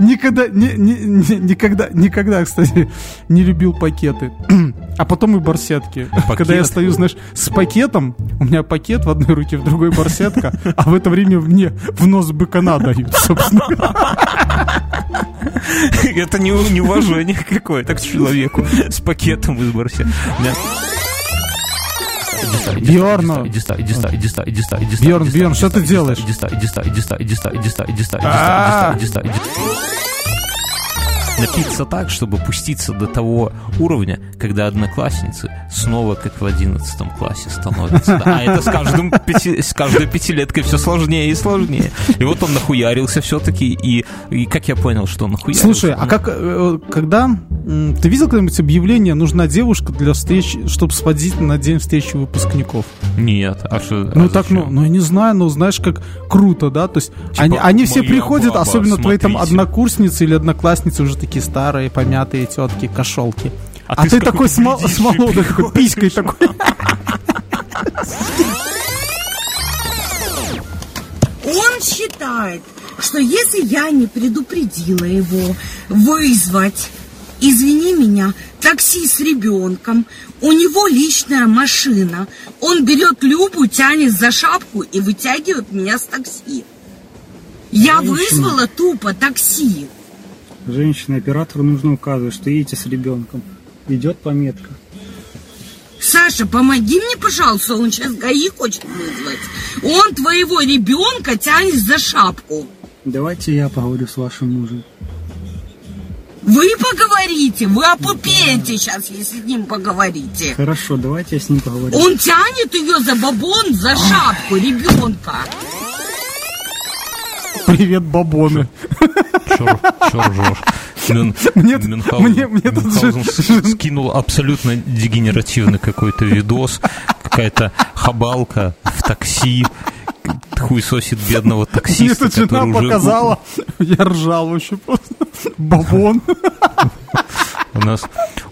никогда, не, не, не, никогда, никогда, кстати, не любил пакеты. А потом и барсетки. Пакет? Когда я стою, знаешь, с пакетом, у меня пакет в одной руке, в другой барсетка, а в это время мне в нос быкана дают, собственно. Это не неуважение какое-то к человеку с пакетом из барсе. Бьорну. Иди ста, иди ста, иди ста, иди ста, иди ста. Бьорн, Бьорн, иди что ты делаешь? Иди ста, иди ста, иди ста, иди ста, иди ста, иди ста, иди А. ста, иди ста, иди ста. Напиться так, чтобы пуститься до того уровня, когда одноклассницы снова как в одиннадцатом классе становятся. А это с, каждым пяти, с каждой пятилеткой все сложнее и сложнее. И вот он нахуярился все-таки, и, и как я понял, что он нахуярился? Слушай, а как, э, когда, ты видел когда-нибудь объявление «Нужна девушка для встречи, чтобы сводить на день встречи выпускников»? Нет, а что? Ну а так, ну, зачем? ну я не знаю, ну знаешь, как круто, да? То есть они, они все «Моя приходят, особенно твои там смотрите». однокурсницы или одноклассницы уже такие старые, помятые тетки, кошелки. А А, ты ты, такой с, мол- с бледнейшей молодой, такой писькой такой. Он считает, что если я не предупредила его вызвать, извини меня, такси с ребенком, у него личная машина, он берет Любу, тянет за шапку и вытягивает меня с такси. Я вызвала тупо такси. Женщине, оператору нужно указывать, что едете с ребенком. Идет пометка. Саша, помоги мне, пожалуйста, он сейчас ГАИ хочет вызвать. Он твоего ребенка тянет за шапку. Давайте я поговорю с вашим мужем. Вы поговорите, вы опупеете сейчас, если с ним поговорите. Хорошо, давайте я с ним поговорю. Он тянет ее за бабон, за шапку ребенка. Привет, бабоны. Мне- Мюнхгаузен- мне- мне скинул абсолютно дегенеративный какой-то видос, какая-то хабалка в такси, хуесосит бедного Мне таксиста, тут жена уже... показала. Я ржал вообще просто. Бабон. У нас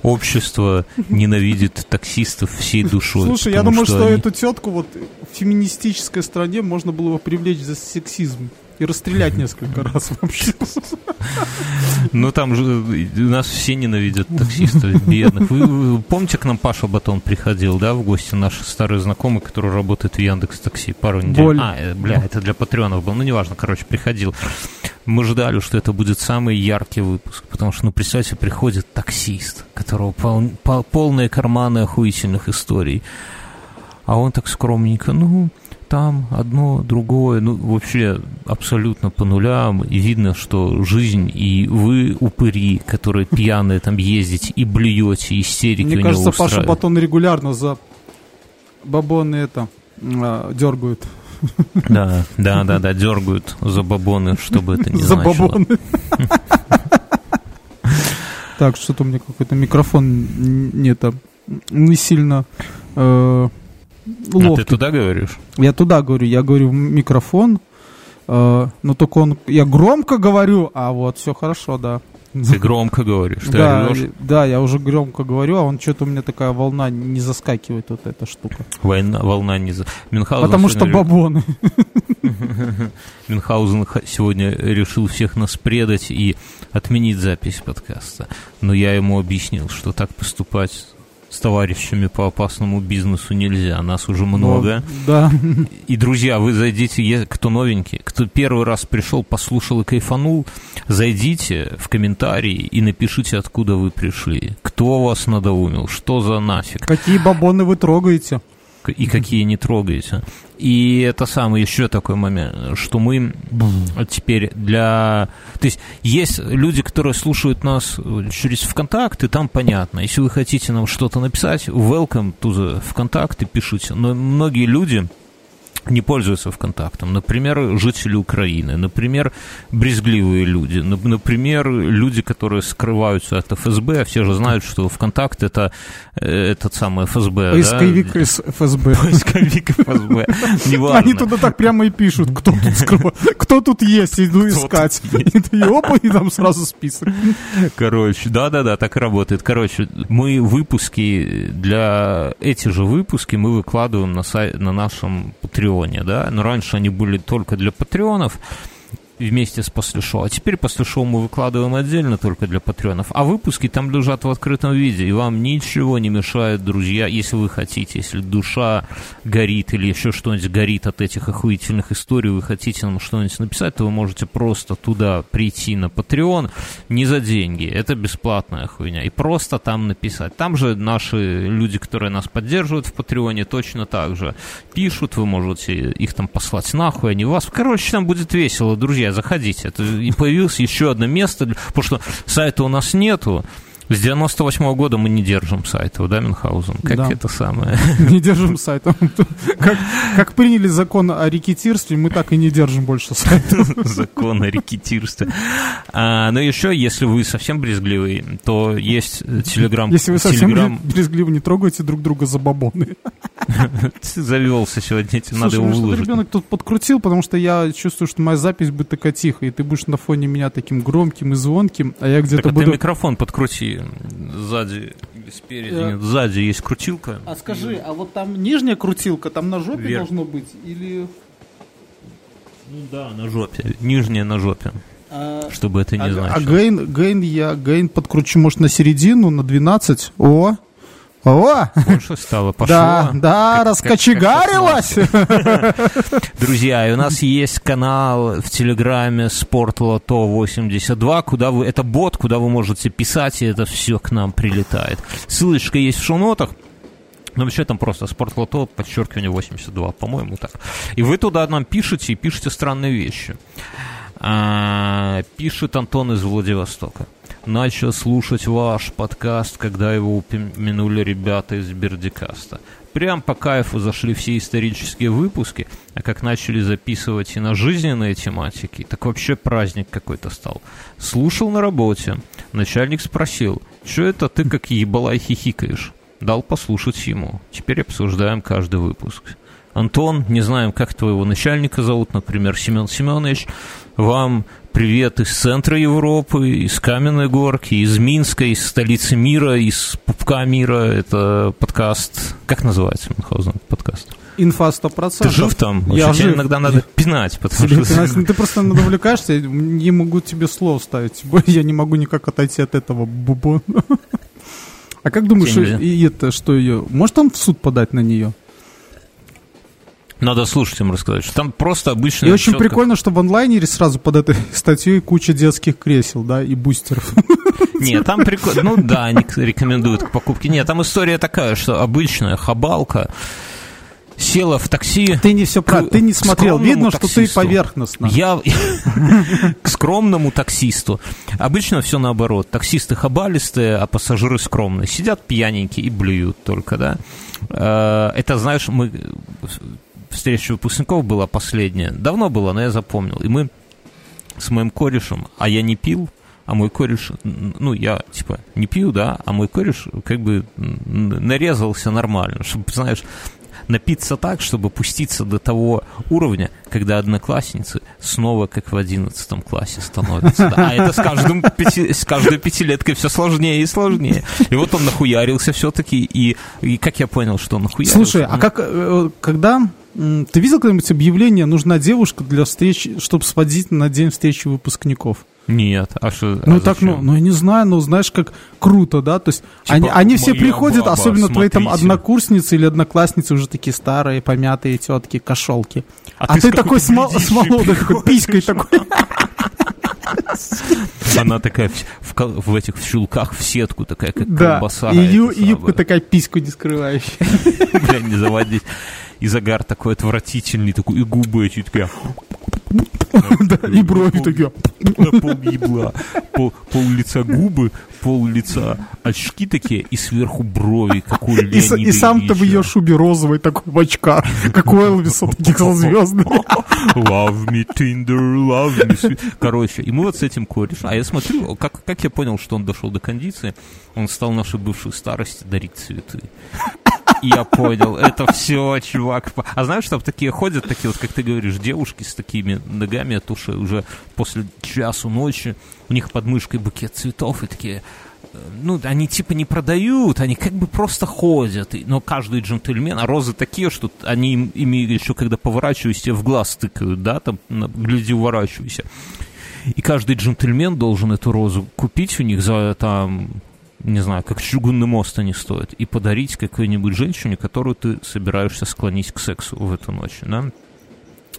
общество ненавидит таксистов всей душой. Слушай, я думаю, что они- эту тетку вот в феминистической стране можно было бы привлечь за сексизм и расстрелять несколько раз вообще. Ну там же у нас все ненавидят таксистов бедных. Вы, вы помните, к нам Паша Батон приходил, да, в гости наш старый знакомый, который работает в Яндекс Такси пару недель. Боль. А, э, бля, это для патреонов был, ну неважно, короче, приходил. Мы ждали, что это будет самый яркий выпуск, потому что, ну, представьте, приходит таксист, которого пол- пол- полные карманы охуительных историй. А он так скромненько, ну, там одно, другое, ну, вообще абсолютно по нулям. И видно, что жизнь, и вы упыри, которые пьяные там ездите и блюете, истерики Мне у кажется, него Паша устраивают. Батон регулярно за бабоны это а, дергают. Да, да, да, да, дергают за бабоны, чтобы это не За значило. бабоны. Так, что-то у меня какой-то микрофон не то не сильно э, А ты ловкий. туда говоришь? Я туда говорю, я говорю в микрофон, э, но только он, я громко говорю, а вот все хорошо, да. Ты громко говоришь, ты да, орешь. да, я уже громко говорю, а он что-то у меня такая волна не заскакивает вот эта штука. Война, волна не за... Мюнхгаузен Потому что сегодня ре- бабоны. Мюнхгаузен сегодня решил всех нас предать и отменить запись подкаста. Но я ему объяснил, что так поступать с товарищами по опасному бизнесу нельзя. Нас уже много. Да. И, друзья, вы зайдите, кто новенький, кто первый раз пришел, послушал и кайфанул, зайдите в комментарии и напишите, откуда вы пришли. Кто вас надоумил, что за нафиг Какие бабоны вы трогаете? И какие не трогаете. И это самый еще такой момент, что мы теперь для... То есть есть люди, которые слушают нас через ВКонтакте, там понятно. Если вы хотите нам что-то написать, welcome to the ВКонтакте, пишите. Но многие люди не пользуются ВКонтактом. Например, жители Украины, например, брезгливые люди, нап- например, люди, которые скрываются от ФСБ, а все же знают, что ВКонтакт это э, этот самый ФСБ. да? Поисковик из ФСБ. Поисковик ФСБ. Неважно. Они туда так прямо и пишут, кто тут скрыва- кто тут есть, иду Кто искать. И опа, и там сразу список. Короче, да-да-да, так и работает. Короче, мы выпуски, для эти же выпуски мы выкладываем на, сай- на нашем Патреоне, да, но раньше они были только для патреонов, вместе с после шоу. А теперь после шоу мы выкладываем отдельно только для патреонов. А выпуски там лежат в открытом виде. И вам ничего не мешает, друзья, если вы хотите, если душа горит или еще что-нибудь горит от этих охуительных историй, вы хотите нам что-нибудь написать, то вы можете просто туда прийти на Patreon не за деньги. Это бесплатная хуйня. И просто там написать. Там же наши люди, которые нас поддерживают в Патреоне, точно так же пишут. Вы можете их там послать нахуй, они вас. Короче, там будет весело, друзья, заходите. Это, и появилось еще одно место, потому что сайта у нас нету. С 98 -го года мы не держим сайтов, да, Мюнхгаузен? Как Да. это самое? Не держим сайта. Как, как приняли закон о рекетирстве, мы так и не держим больше сайта. Закон о рекетирстве. А, но еще, если вы совсем брезгливый, то есть э, телеграм... Если вы совсем телеграм брезгливо не трогаете друг друга за бабоны. завелся сегодня, тебе надо его ну выложить. ребенок тут подкрутил, потому что я чувствую, что моя запись будет такая тихая, и ты будешь на фоне меня таким громким и звонким, а я где-то а ты буду... микрофон подкрути сзади или спереди. Э. Нет, сзади есть крутилка. А скажи, а вот там нижняя крутилка, там на жопе Вверх. должно быть? Или... Ну да, на жопе. Нижняя на жопе. А, Чтобы это не а, значило. а гейн, гейн я гейн подкручу, может, на середину, на 12. О! О! Больше стало, пошло. Да, да, Как- раскочегарилась! Друзья, и у нас есть канал в Телеграме Спортлото 82, куда вы, это бот, куда вы можете писать, и это все к нам прилетает. Ссылочка есть в шоу-нотах. Но вообще там просто спортлото, подчеркивание 82, по-моему, так. И вы туда нам пишете и пишете странные вещи. А, пишет Антон из Владивостока. Начал слушать ваш подкаст, когда его упомянули ребята из Бердикаста. Прям по кайфу зашли все исторические выпуски, а как начали записывать и на жизненные тематики, так вообще праздник какой-то стал. Слушал на работе. Начальник спросил, что это ты как ебалай хихикаешь? Дал послушать ему. Теперь обсуждаем каждый выпуск. Антон, не знаем, как твоего начальника зовут, например, Семен Семенович. Вам привет из центра Европы, из Каменной Горки, из Минска, из столицы мира, из пупка мира. Это подкаст... Как называется, Мюнхгаузен, подкаст? Инфа 100%. Ты жив там? Я Вообще, жив. иногда надо пинать, потому Тебе что... пинать- ты просто навлекаешься, я не могу тебе слов ставить. Я не могу никак отойти от этого бубона. А как думаешь, и это, что ее... Может он в суд подать на нее? Надо слушателям рассказать, что там просто обычно... И очень прикольно, что в онлайнере сразу под этой статьей куча детских кресел, да, и бустеров. Нет, там прикольно. Ну да, они рекомендуют к покупке. Нет, там история такая, что обычная хабалка села в такси. Ты не все К- ты не смотрел. Видно, что ты таксисту. поверхностно. Я к скромному таксисту. Обычно все наоборот. Таксисты хабалистые, а пассажиры скромные. Сидят пьяненькие и блюют только, да. Э, Это, знаешь, мы... Встреча выпускников была последняя. Давно была, но я запомнил. И мы с моим корешем, а я не пил, а мой кореш, ну, я, типа, не пью, да, а мой кореш как бы нарезался нормально, чтобы, знаешь, напиться так, чтобы пуститься до того уровня, когда одноклассницы снова как в одиннадцатом классе становятся. да. А это с, каждым пяти- с каждой пятилеткой все сложнее и сложнее. И вот он нахуярился все-таки, и, и как я понял, что он нахуярился? Слушай, а как, э, когда... Ты видел когда-нибудь объявление «Нужна девушка для встречи, чтобы сводить на день встречи выпускников»? Нет, а что? Ну а так, ну, зачем? ну я не знаю, ну знаешь, как круто, да? То есть Типа, они, они все «Моя приходят, баба, особенно твои там смотрите». однокурсницы или одноклассницы уже такие старые, помятые тетки, кошелки. А А, ты ты, такой с, мол- с молодой, такой писькой такой. Она такая в, в в этих в чулках в сетку такая, как Да, колбаса. и, ю- эта и юбка такая письку не скрывающая. Бля, не заводить. И загар такой отвратительный, такой, и губы эти такие. И брови такие. Пол ебла. Пол, лица губы, пол лица очки такие, и сверху брови, как у И, сам-то в ее шубе розовой такой в очках, как у Элвиса таких со звездами. Love me Tinder, love me. Короче, и мы вот с этим корешем. А я смотрю, как, как я понял, что он дошел до кондиции, он стал нашей бывшей старости дарить цветы. Я понял, это все, чувак. А знаешь, там такие ходят, такие вот, как ты говоришь, девушки с такими ногами от ушей уже после часу ночи, у них под мышкой букет цветов, и такие, ну, они типа не продают, они как бы просто ходят. Но каждый джентльмен, а розы такие, что они им- ими еще когда поворачиваюсь, тебе в глаз тыкают, да, там, гляди, уворачивайся. И каждый джентльмен должен эту розу купить у них за там, не знаю, как чугунный мост они стоят, и подарить какой-нибудь женщине, которую ты собираешься склонить к сексу в эту ночь, да?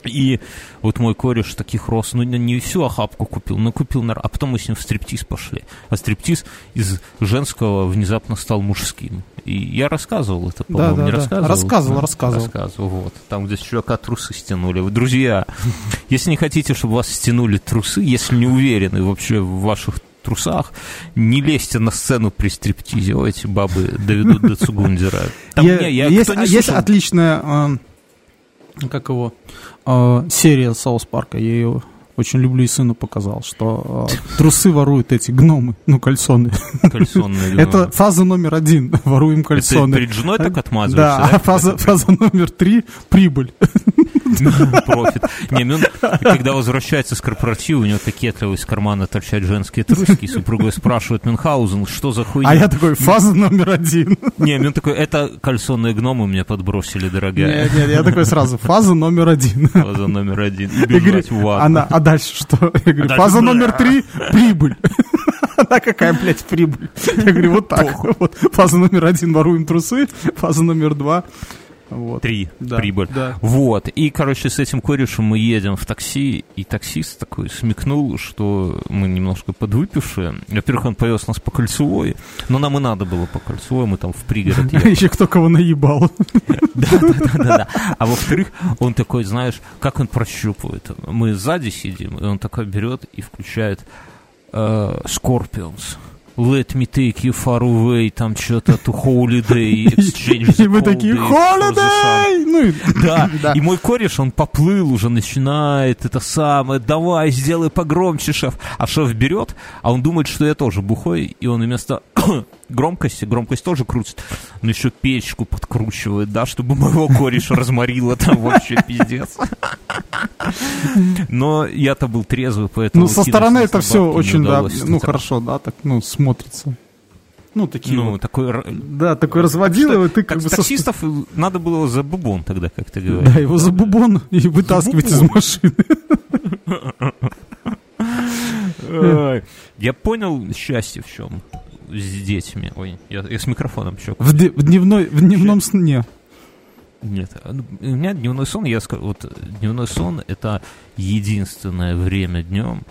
И вот мой кореш таких роз, ну не- всю охапку купил, но купил, на... а потом мы с ним в стриптиз пошли. А стриптиз из женского внезапно стал мужским. И я рассказывал это, по-моему, да, не да. рассказывал? Рассказывал, Да, рассказывал. Рассказывал, вот. Там, где с чувака трусы стянули. Вы, Друзья, если не хотите, чтобы вас стянули трусы, если не уверены вообще в ваших трусах, не лезьте на сцену при стриптизе. О, эти бабы доведут до Цугундера. Там Я- не, я- есть, не отличная, э, как его, э, серия Саус Парка. Я ее очень люблю и сыну показал, что э, трусы воруют эти гномы, ну, кальсоны. кальсонные Это фаза номер один. Воруем Это кальсоны. перед женой так Да, отмазываешься, а фаза, фаза номер три – прибыль. Профит. Не, ну, когда возвращается с корпоратива, у него кокетливо из кармана торчат женские трусики, и супруга спрашивает Мюнхгаузен, что за хуйня? А я такой, фаза номер один. Не, Мюн такой, это кальсонные гномы мне подбросили, дорогая. Нет, нет, я такой сразу, фаза номер один. Фаза номер один. Бежать в ад. она, а дальше что? Я говорю, дальше фаза номер три – прибыль. Она какая, блядь, прибыль? Я говорю, вот так. Вот. Фаза номер один – воруем трусы. Фаза номер два – вот. Три. Да, Прибыль. да. Вот. И, короче, с этим корешем мы едем в такси, и таксист такой смекнул, что мы немножко подвыпившие. Во-первых, он повез нас по кольцевой, но нам и надо было по кольцевой, мы там в пригород ехали. Еще кто кого наебал. Да-да-да. А во-вторых, он такой, знаешь, как он прощупывает. Мы сзади сидим, и он такой берет и включает э, Scorpions. Let me take you far away, там что-то to holiday, exchange the И мы такие, days for the sun». холодей! Ну, и- Да, Да. и мой кореш, он поплыл уже, начинает это самое, давай, сделай погромче, шеф. А шеф берет, а он думает, что я тоже бухой, и он вместо громкости, громкость тоже крутит, но еще печку подкручивает, да, чтобы моего кореша разморило там вообще пиздец. Но я-то был трезвый, поэтому... Ну, со стороны это все очень, да, ну, хорошо, да, так, ну, смотрится. Ну, такие Ну, вот. такой... Да, такой разводил, и ты как Так, бы... со- таксистов надо было за бубон тогда, как ты говоришь. Да, его за бубон и вытаскивать из машины. Я понял счастье в чем с детьми. Ой, я, я с микрофоном чок. В, де- в дневной, в дневном сне. Нет, а, ну, у меня дневной сон, я скажу, вот дневной сон это единственное время днем,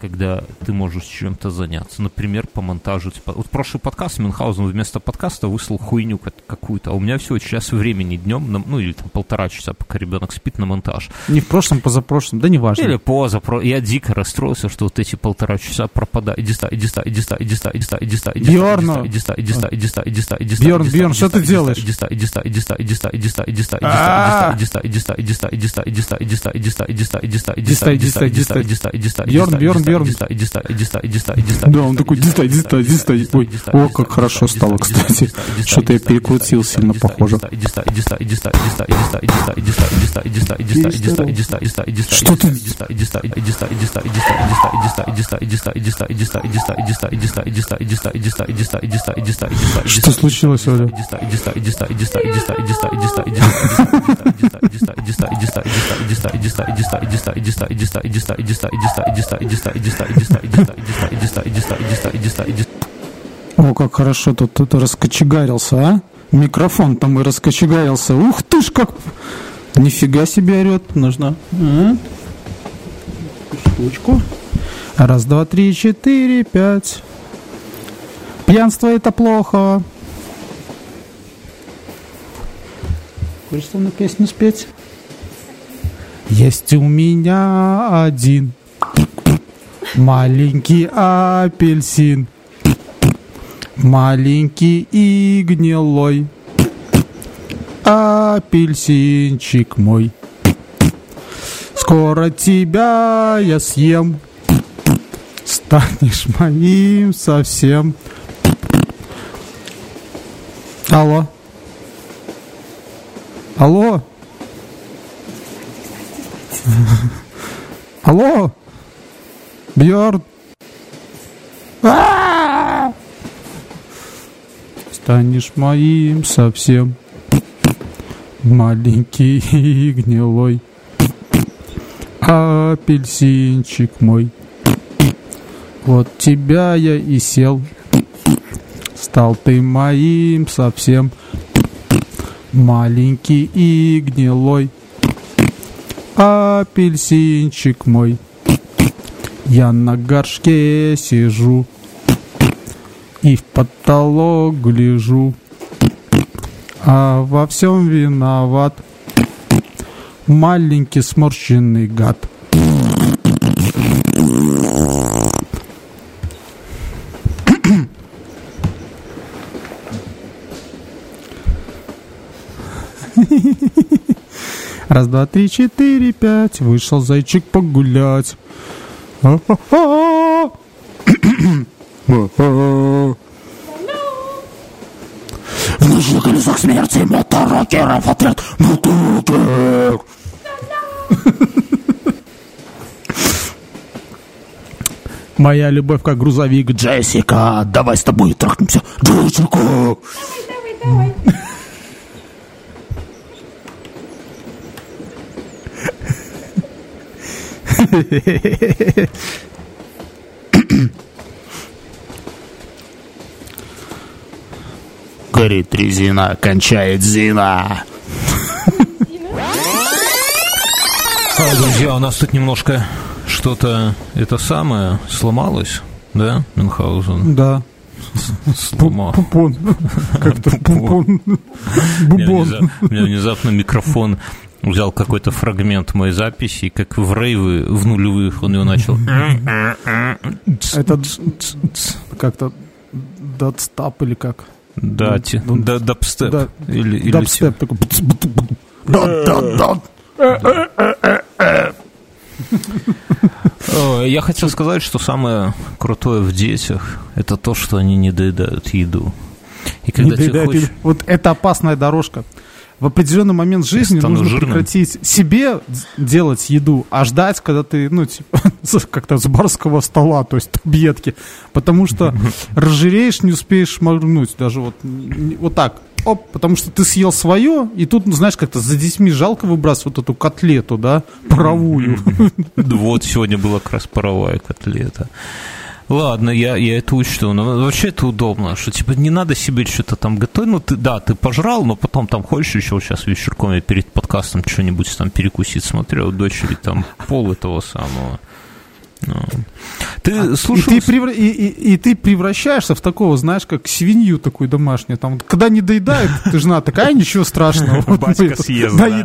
когда ты можешь чем-то заняться. Например, по монтажу. типа, Вот прошлый подкаст Мюнхгаузен вместо подкаста выслал хуйню как- какую-то, а у меня всего час времени днем, ну или там полтора часа, пока ребенок спит на монтаж. Не в прошлом, позапрошлом, да неважно. Или поза, про... я дико расстроился, что вот эти полтора часа пропадают. Иди ста, иди ста, иди ста, иди ста, иди ста, иди ста, иди ста, Бьорн! иди ста, иди ста, иди ста, иди ста, иди ста, Бьорн, иди ста, Бьорн, иди что ста, ты иди ста, делаешь? Иди ста, иди ста, иди ста, иди ста, иди ста, иди ста, иди А! ста, иди ста, иди ста, иди ста, иди ста, иди ста, иди ста, иди ста, иди ста, иди ста, иди ста, иди ста, иди ста, иди ста, иди ста, иди Бьорн, ста, Бьорн, иди Бьорн. ста, иди ста, иди ста, иди ста, иди ста, Да, он такой, иди ста, иди ста, иди ста. Ой, о, как хорошо стало, кстати. Что-то я перекрутил сильно, похоже. Что ты? Что случилось, Оля? О, как хорошо тут, тут раскочегарился, а? Микрофон там и раскочегарился. Ух ты ж, как... Нифига себе орет. Нужно... а? Штучку. Раз, два, три, четыре, пять. Пьянство это плохо. Хочешь со мной песню спеть? Есть у меня один маленький апельсин. Маленький и гнилой. Апельсинчик мой. Скоро тебя я съем. Станешь моим совсем. Алло. Алло. Алло Бьорн станешь моим совсем. Маленький и гнилой апельсинчик мой. Вот тебя я и сел, стал ты моим совсем. Маленький и гнилой апельсинчик мой. Я на горшке сижу и в потолок гляжу, а во всем виноват маленький сморщенный гад. Раз, два, три, четыре, пять. Вышел зайчик погулять. Ночных колесах смерти моторокеров отряд моторокер. Моя любовь как грузовик Джессика. Давай с тобой трахнемся, Джессика. Горит резина, кончает зина. А, друзья, у нас тут немножко что-то это самое сломалось, да, Мюнхгаузен? Да. Сломал. Пупон. Как-то пупон. Бубон. меня внезапно микрофон взял какой-то фрагмент моей записи, и как в рейвы в нулевых он его начал. Это как-то датстап или как? Да, Ну, да, дабстеп. да, Или, или Дабстеп такой. Я хотел сказать, что самое крутое в детях это то, что они не доедают еду. И когда Не тебе доедает хочешь... еду. Вот это опасная дорожка. В определенный момент жизни стану нужно жирным. прекратить себе делать еду, а ждать, когда ты, ну, типа, как-то с барского стола, то есть таблетки. Потому что разжиреешь, не успеешь моргнуть. Даже вот, вот так. Оп, потому что ты съел свое, и тут, ну, знаешь, как-то за детьми жалко выбрасывать вот эту котлету, да, паровую. Вот сегодня была как раз паровая котлета. Ладно, я, я это учту. Но вообще это удобно, что типа не надо себе что-то там готовить. Ну, ты, да, ты пожрал, но потом там хочешь еще сейчас вечерком я перед подкастом что-нибудь там перекусить. Смотрю, у дочери там пол этого самого. Ну. Ты И слушал... ты, превра- и, и- и ты превращаешься в такого, знаешь, как свинью такую домашнюю. Там, когда не доедает, ты жена такая, ничего страшного. Батька это- съест, да, и.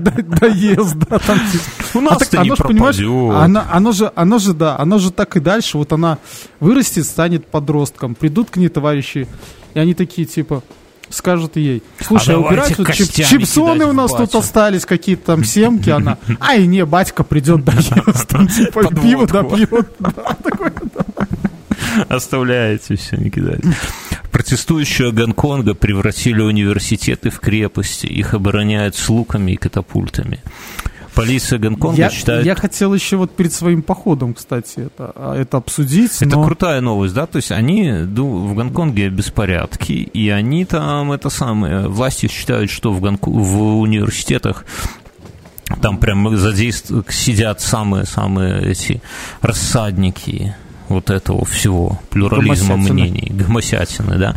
У А нас-то так не пропадет. оно же, оно же, да, оно же так и дальше. Вот она вырастет, станет подростком. Придут к ней товарищи, и они такие, типа, скажут ей, слушай, А а убирать давайте вот чип- чипсоны у нас тут остались, какие-то там семки, она, ай, не, батька придет, доест, там, типа, пиво допьет. Оставляете все, не кидаете. Протестующие Гонконга превратили университеты в крепости. Их обороняют с луками и катапультами. Полиция Гонконга Я, считает... я хотел еще вот перед своим походом, кстати, это, а, это обсудить. Это но... крутая новость, да? То есть они в Гонконге беспорядки, и они там это самое. Власти считают, что в, Гонку- в университетах там прям задействуют, сидят самые-самые эти рассадники вот этого всего, плюрализма Гомосятины. мнений, гомосятины, да,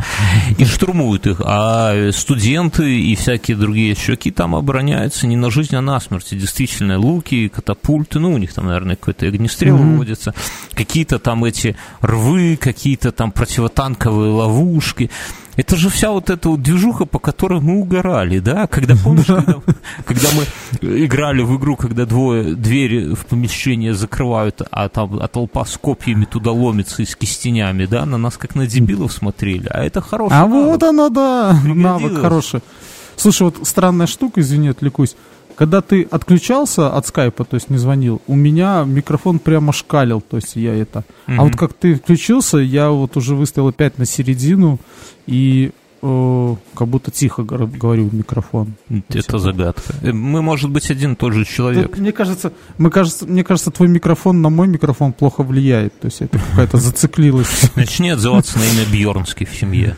и штурмуют их, а студенты и всякие другие щеки там обороняются не на жизнь, а на смерть. И Действительно, луки, катапульты, ну, у них там, наверное, какой-то огнестрел Мгм. выводится, какие-то там эти рвы, какие-то там противотанковые ловушки. Это же вся вот эта вот движуха, по которой мы угорали, да? Когда, помнишь, когда, когда мы играли в игру, когда двое двери в помещение закрывают, а там а толпа с копьями туда ломится и с кистенями, да? На нас как на дебилов смотрели. А это хороший А навык. вот она, да, навык хороший. Слушай, вот странная штука, извини, отвлекусь. Когда ты отключался от скайпа, то есть не звонил, у меня микрофон прямо шкалил, то есть я это. Мгм. А вот как ты включился, я вот уже выставил опять на середину, и э, как будто тихо говорю в микрофон. Это загадка. Э, Мы, может быть, один и тот же человек. Тут, мне кажется, мы кажется, мне кажется, твой микрофон на мой микрофон плохо влияет. То есть это какая-то зациклилась. Начни отзываться на имя Бьернский в семье.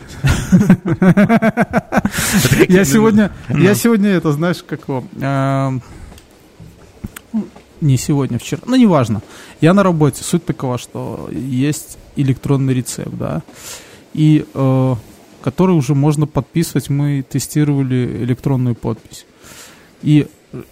Я сегодня, Ну. я сегодня это, знаешь, как его, эм, не сегодня, вчера, ну, неважно. Я на работе, суть такова, что есть электронный рецепт, да, и э, который уже можно подписывать, мы тестировали электронную подпись. И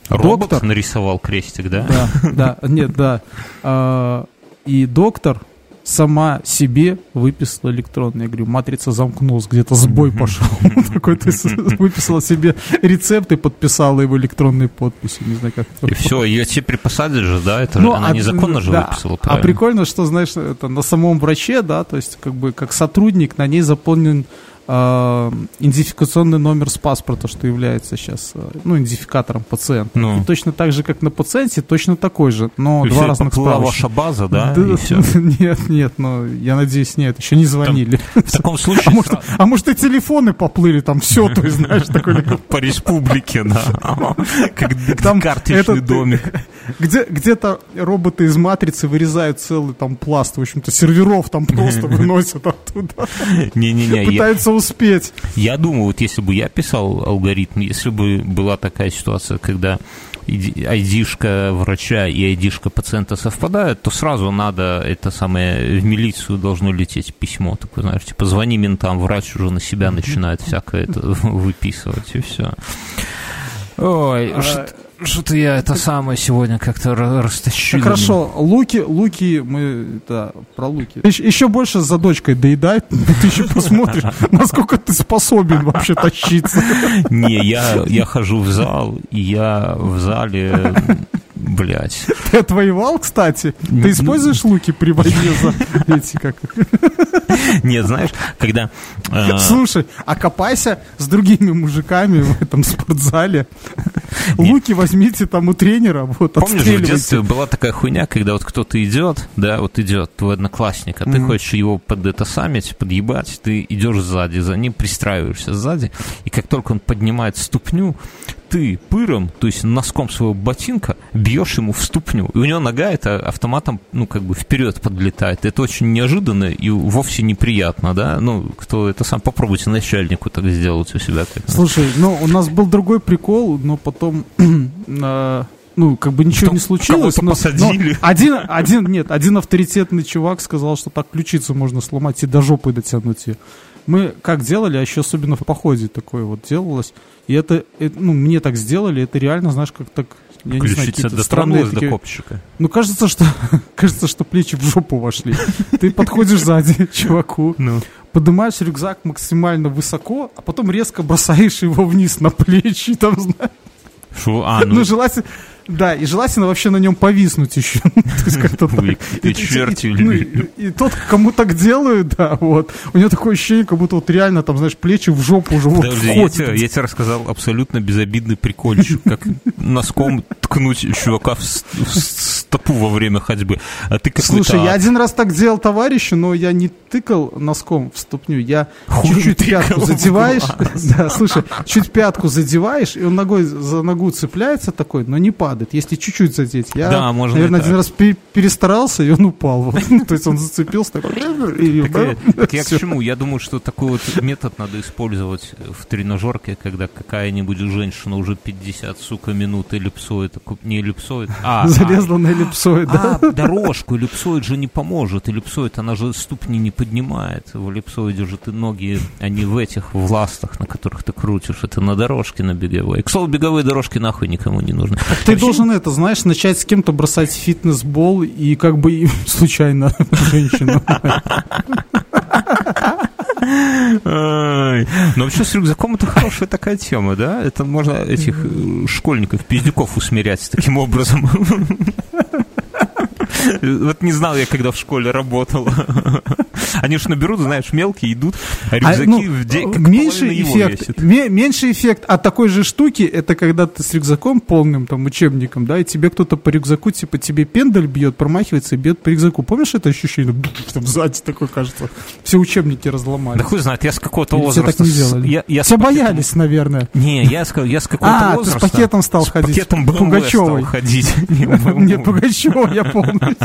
Робот доктор, нарисовал крестик, да? да, да, нет, да, А, и доктор сама себе выписала электронный. Я говорю, матрица замкнулась, где-то сбой пошел. Такой, есть выписала себе рецепт и подписала его электронной подписью. Не знаю, как это И все, ее теперь посадят же, да? Это ну, же она а- незаконно же выписала, А прикольно, что, знаешь, это на самом враче, да, то есть как бы как сотрудник на ней заполнен а, идентификационный номер с паспорта, что является сейчас, а, ну, идентификатором пациента. Ну. И точно так же, как на пациенте, точно такой же, но И два разных справочника. ваша база, да? И все. Нет, нет, но я надеюсь, нет, еще не звонили. В таком А случае может, а может и телефоны поплыли, там все, то есть, знаешь, такой по республике, да. Как Там карточный домик. Где, где-то роботы из матрицы вырезают целый там пласт, в общем-то, серверов там просто выносят оттуда. Не-не-не, Пытаются успеть. я думаю, вот если бы я писал алгоритм, если бы была такая ситуация, когда айдишка врача и айдишка пациента совпадают, то сразу надо это самое в милицию должно лететь письмо такое, знаешь, типа звони ментам, врач уже на себя начинает всякое это выписывать и все. Ой, А, что- что-то я это самое сегодня как-то ра- растащил. Хорошо, луки, луки, мы, да, про луки. Еще, еще больше за дочкой доедай, ты еще посмотришь, насколько ты способен вообще тащиться. Не, я, я хожу в зал, и я в зале, блядь. Ты отвоевал, кстати? Ну, Ты используешь луки при войне за эти, как... Нет, знаешь, когда... э, Слушай, окопайся с другими мужиками в этом спортзале. Луки возьмите там у тренера, вот, Помнишь, в детстве была такая хуйня, когда вот кто-то идет, да, вот идет твой одноклассник, а ты хочешь его под это самить, подъебать, ты идешь сзади, за ним пристраиваешься сзади, и как только он поднимает ступню, ты пыром, то есть носком своего ботинка, бьешь ему в ступню. И у него нога это автоматом, ну, как бы вперед подлетает. Это очень неожиданно и вовсе неприятно, да? Ну, кто это сам, попробуйте начальнику так сделать у себя. как-то. Слушай, ну, у нас был другой прикол, но потом... а, Ну, как бы ничего не случилось. но- посадили. но один, один, нет, один авторитетный чувак сказал, что так ключицу можно сломать и до жопы дотянуть ее. Мы как делали, а еще особенно в походе такое вот делалось. И это, это, ну, мне так сделали, это реально, знаешь, как так, я не знаю, какие-то странные до такие- копчика. Ну, кажется, что, кажется, что плечи в жопу вошли. Ты подходишь сзади чуваку, Ну. поднимаешь рюкзак максимально высоко, а потом резко бросаешь его вниз на плечи, там, знаешь. Шо? А, Ну, ну, желательно, да, и желательно вообще на нем повиснуть еще. Ой, ты И- и- черти. ну, и, тот, кому так делают, да, вот, у него такое ощущение, как будто вот реально там, знаешь, плечи в жопу уже вот я тебе, рассказал абсолютно безобидный прикольчик, как носком ткнуть чувака в, стопу во время ходьбы. А ты. Слушай, я один раз так делал товарищу, но я не тыкал носком в ступню, я чуть-чуть пятку задеваешь, да, слушай, чуть пятку задеваешь, и он ногой за ногу цепляется такой, но не падает, если чуть-чуть задеть. Я, Да, можно наверное, один раз пе- перестарался, и он упал. То есть он зацепился такой, Так, я- к чему? Я думаю, что такой вот метод надо использовать в тренажерке, когда какая-нибудь женщина уже 50, сука, минут эллипсоид, не эллипсоид, а, Залезла на эллипсоид, да? а, дорожку, эллипсоид же не поможет. Эллипсоид, она же ступни не поднимает. В эллипсоиде же ты ноги, они в этих, в ластах, на которых ты крутишь. Это на дорожке на беговой. К слову, беговые дорожки нахуй никому не нужны. Ты должен это, знаешь, начать с кем-то бросать фитнес-бол и как бы случайно женщину. Но вообще с рюкзаком это хорошая такая тема, да? Это можно этих э, школьников, пиздюков усмирять таким образом. Вот не знал я, когда в школе работал. Они же наберут, знаешь, мелкие, идут, а рюкзаки А, ну, в половина его эффект, весит. ме- меньший эффект от такой же штуки, это когда ты с рюкзаком полным, там, учебником, да, и тебе кто-то по рюкзаку, типа, тебе пендаль бьет, промахивается и бьет по рюкзаку. Помнишь это ощущение? Там сзади такое, кажется, все учебники разломали. Да хуй знает, я с какого-то Или все возраста... так не с- делали? Я, я с Все пакетом- боялись, наверное. Не, я с, я с какого-то А, ты с возраста... пакетом стал с ходить. пакетом BMW Пугачевой. стал ходить. Не, Нет. Пугачева, я помню.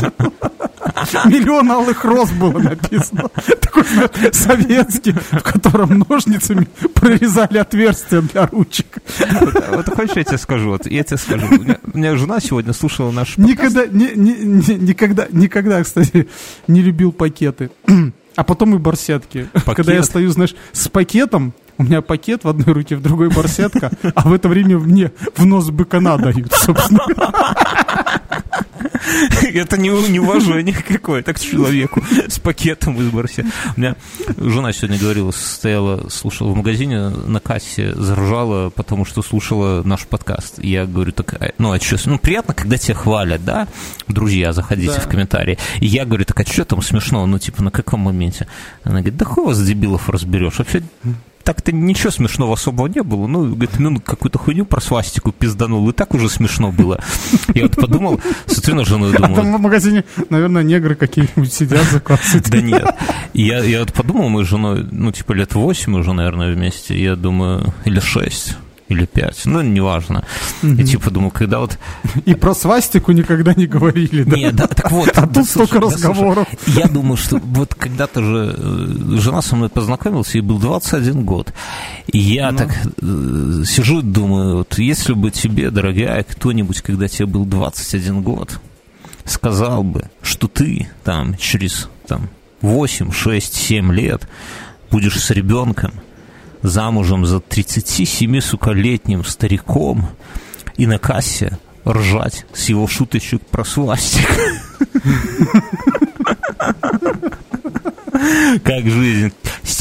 Миллион алых роз было написано. Такой, советский, в котором ножницами прорезали отверстия для ручек. Вот, вот хочешь, я тебе скажу? Вот, я тебе скажу. У меня, у меня жена сегодня слушала наш подкаст. Никогда, не- не- не- никогда, никогда, кстати, не любил пакеты. А потом и барсетки. Когда я стою, знаешь, с пакетом, у меня пакет в одной руке, в другой барсетка, а в это время мне в нос быкана дают, собственно. Это не, неуважение какое-то к человеку с пакетом из барсе. У меня жена сегодня говорила, стояла, слушала в магазине на кассе, заржала, потому что слушала наш подкаст. И я говорю, так, а, ну, а что, ну, приятно, когда тебя хвалят, да? Друзья, заходите Да. в комментарии. И я говорю, так, а что там смешно? Ну, типа, на каком моменте? Она говорит, да хуй вас, дебилов, разберешь. Вообще, так-то ничего смешного особого не было. Ну, говорит, ну, какую-то хуйню про свастику пизданул, и так уже смешно было. Я вот подумал, смотрю на жену и А там в магазине, наверное, негры какие-нибудь сидят за да нет. Я, я вот подумал, мы с женой, ну, типа, лет восемь уже, наверное, вместе. Я думаю, или шесть, или пять. Ну, неважно. И типа думаю, когда вот... И про свастику никогда не говорили, да? Не, да, так вот. А тут столько разговоров. Я думаю, что вот когда-то же э, жена со мной познакомилась, ей был 21 год. И я Ну. так э, сижу и думаю, вот если бы тебе, дорогая, кто-нибудь, когда тебе был 21 год, сказал бы, что ты там через там, 8, 6, 7 лет будешь с ребенком, замужем за 37 суколетним стариком и на кассе ржать с его шуточек про свастик. Как жизнь.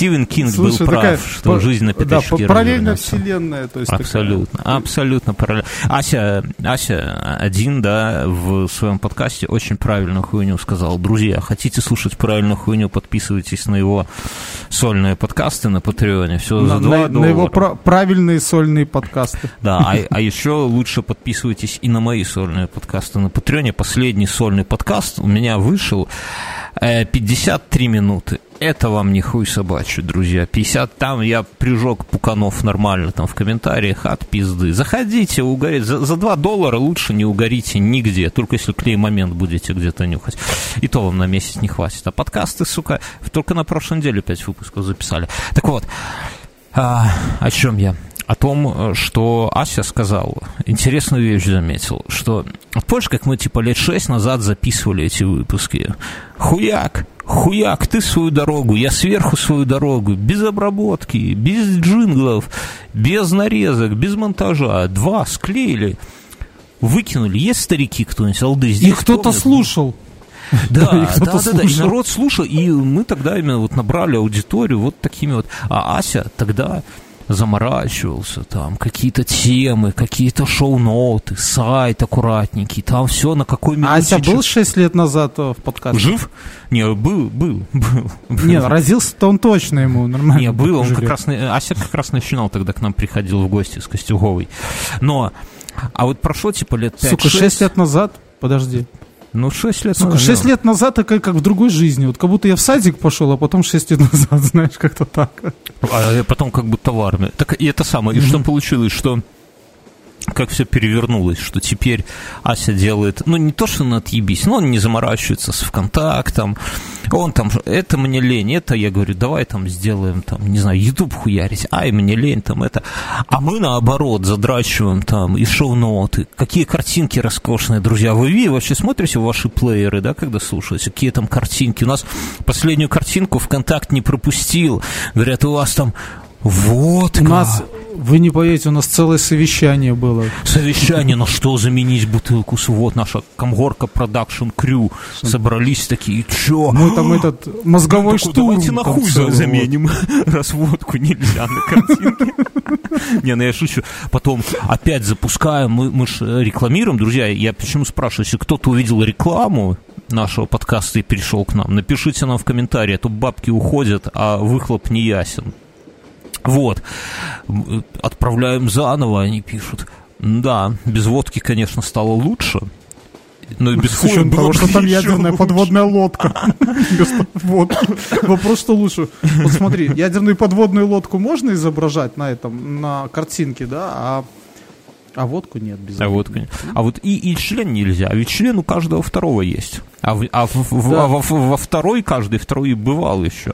Стивен Кинг был Слушай, прав, такая что па- жизнь на да, пятачке па- параллельная вселенная. То есть такая. Абсолютно, абсолютно параллельно. Ася, Ася один, да, в своем подкасте очень правильную хуйню сказал. Друзья, хотите слушать правильную хуйню, подписывайтесь на его сольные подкасты на Патреоне. Все за На, 2 на- на его доллара. пра- правильные сольные подкасты. Да, а, а еще лучше подписывайтесь и на мои сольные подкасты на Патреоне. Последний сольный подкаст у меня вышел э, 53 минуты. Это вам не хуй собачий, друзья. 50 там я прижег пуканов нормально там в комментариях от пизды. Заходите, угореть. За, за 2 доллара лучше не угорите нигде, только если клей момент будете где-то нюхать. И то вам на месяц не хватит. А подкасты, сука, только на прошлой неделе 5 выпусков записали. Так вот, а, о чем я? О том, что Ася сказал, интересную вещь заметил, что помнишь, как мы типа лет шесть назад записывали эти выпуски? Хуяк, хуяк, ты свою дорогу, я сверху свою дорогу, без обработки, без джинглов, без нарезок, без монтажа, два склеили, выкинули. Есть старики кто-нибудь, алды здесь? И кто-то слушал. Да, Да, да, кто-то да, и слушал. народ слушал, и мы тогда именно вот набрали аудиторию вот такими вот. А Ася тогда заморачивался, там какие-то темы, какие-то шоу-ноты, сайт аккуратненький, там все на какой минуте. Ася был чё- 6 лет назад э, в подкасте? жив? Не, был, был, был. Не, родился-то он точно ему нормально. Не, был, он живет. как раз, Ася как раз начинал тогда к нам приходил в гости с Костюговой. Но, а вот прошло типа лет 5 Сука, 6 лет назад? Подожди. Ну, 6 лет Сука, назад. 6 лет назад это как, в другой жизни. Вот как будто я в садик пошел, а потом 6 лет назад, знаешь, как-то так. А потом как будто в армии. Так и это самое. И что получилось, что как все перевернулось, что теперь Ася делает, ну, не то, что на отъебись, но он не заморачивается с ВКонтактом, он там, это мне лень, это я говорю, давай там сделаем, там, не знаю, YouTube хуярить, ай, мне лень, там, это. А мы, наоборот, задрачиваем там и шоу-ноты, какие картинки роскошные, друзья. Вы ви- вообще смотрите ваши плееры, да, когда слушаете, какие там картинки? У нас последнюю картинку ВКонтакт не пропустил. Говорят, у вас там водка. У нас, вы не поверите, у нас целое совещание было. Совещание, на что заменить бутылку с вот наша Комгорка Production Crew собрались такие, чё? Мы там этот мозговой штурм. Давайте на хуй заменим, раз водку нельзя на картинке. Не, ну я шучу. Потом опять запускаем, мы, мы же рекламируем, друзья, я почему спрашиваю, если кто-то увидел рекламу, нашего подкаста и перешел к нам. Напишите нам в комментарии, а то бабки уходят, а выхлоп не ясен. Вот. Отправляем заново, они пишут. Да, без водки, конечно, стало лучше. Но без С учетом того, что там ядерная лучше. подводная лодка. Водки. Вопрос, что лучше. Вот смотри, ядерную подводную лодку можно изображать на этом, на картинке, да, а, а водку нет. Без А вот, а вот и, и член нельзя, а ведь член у каждого второго есть. А, в- а в- в- Да. а во, во второй каждый второй бывал еще.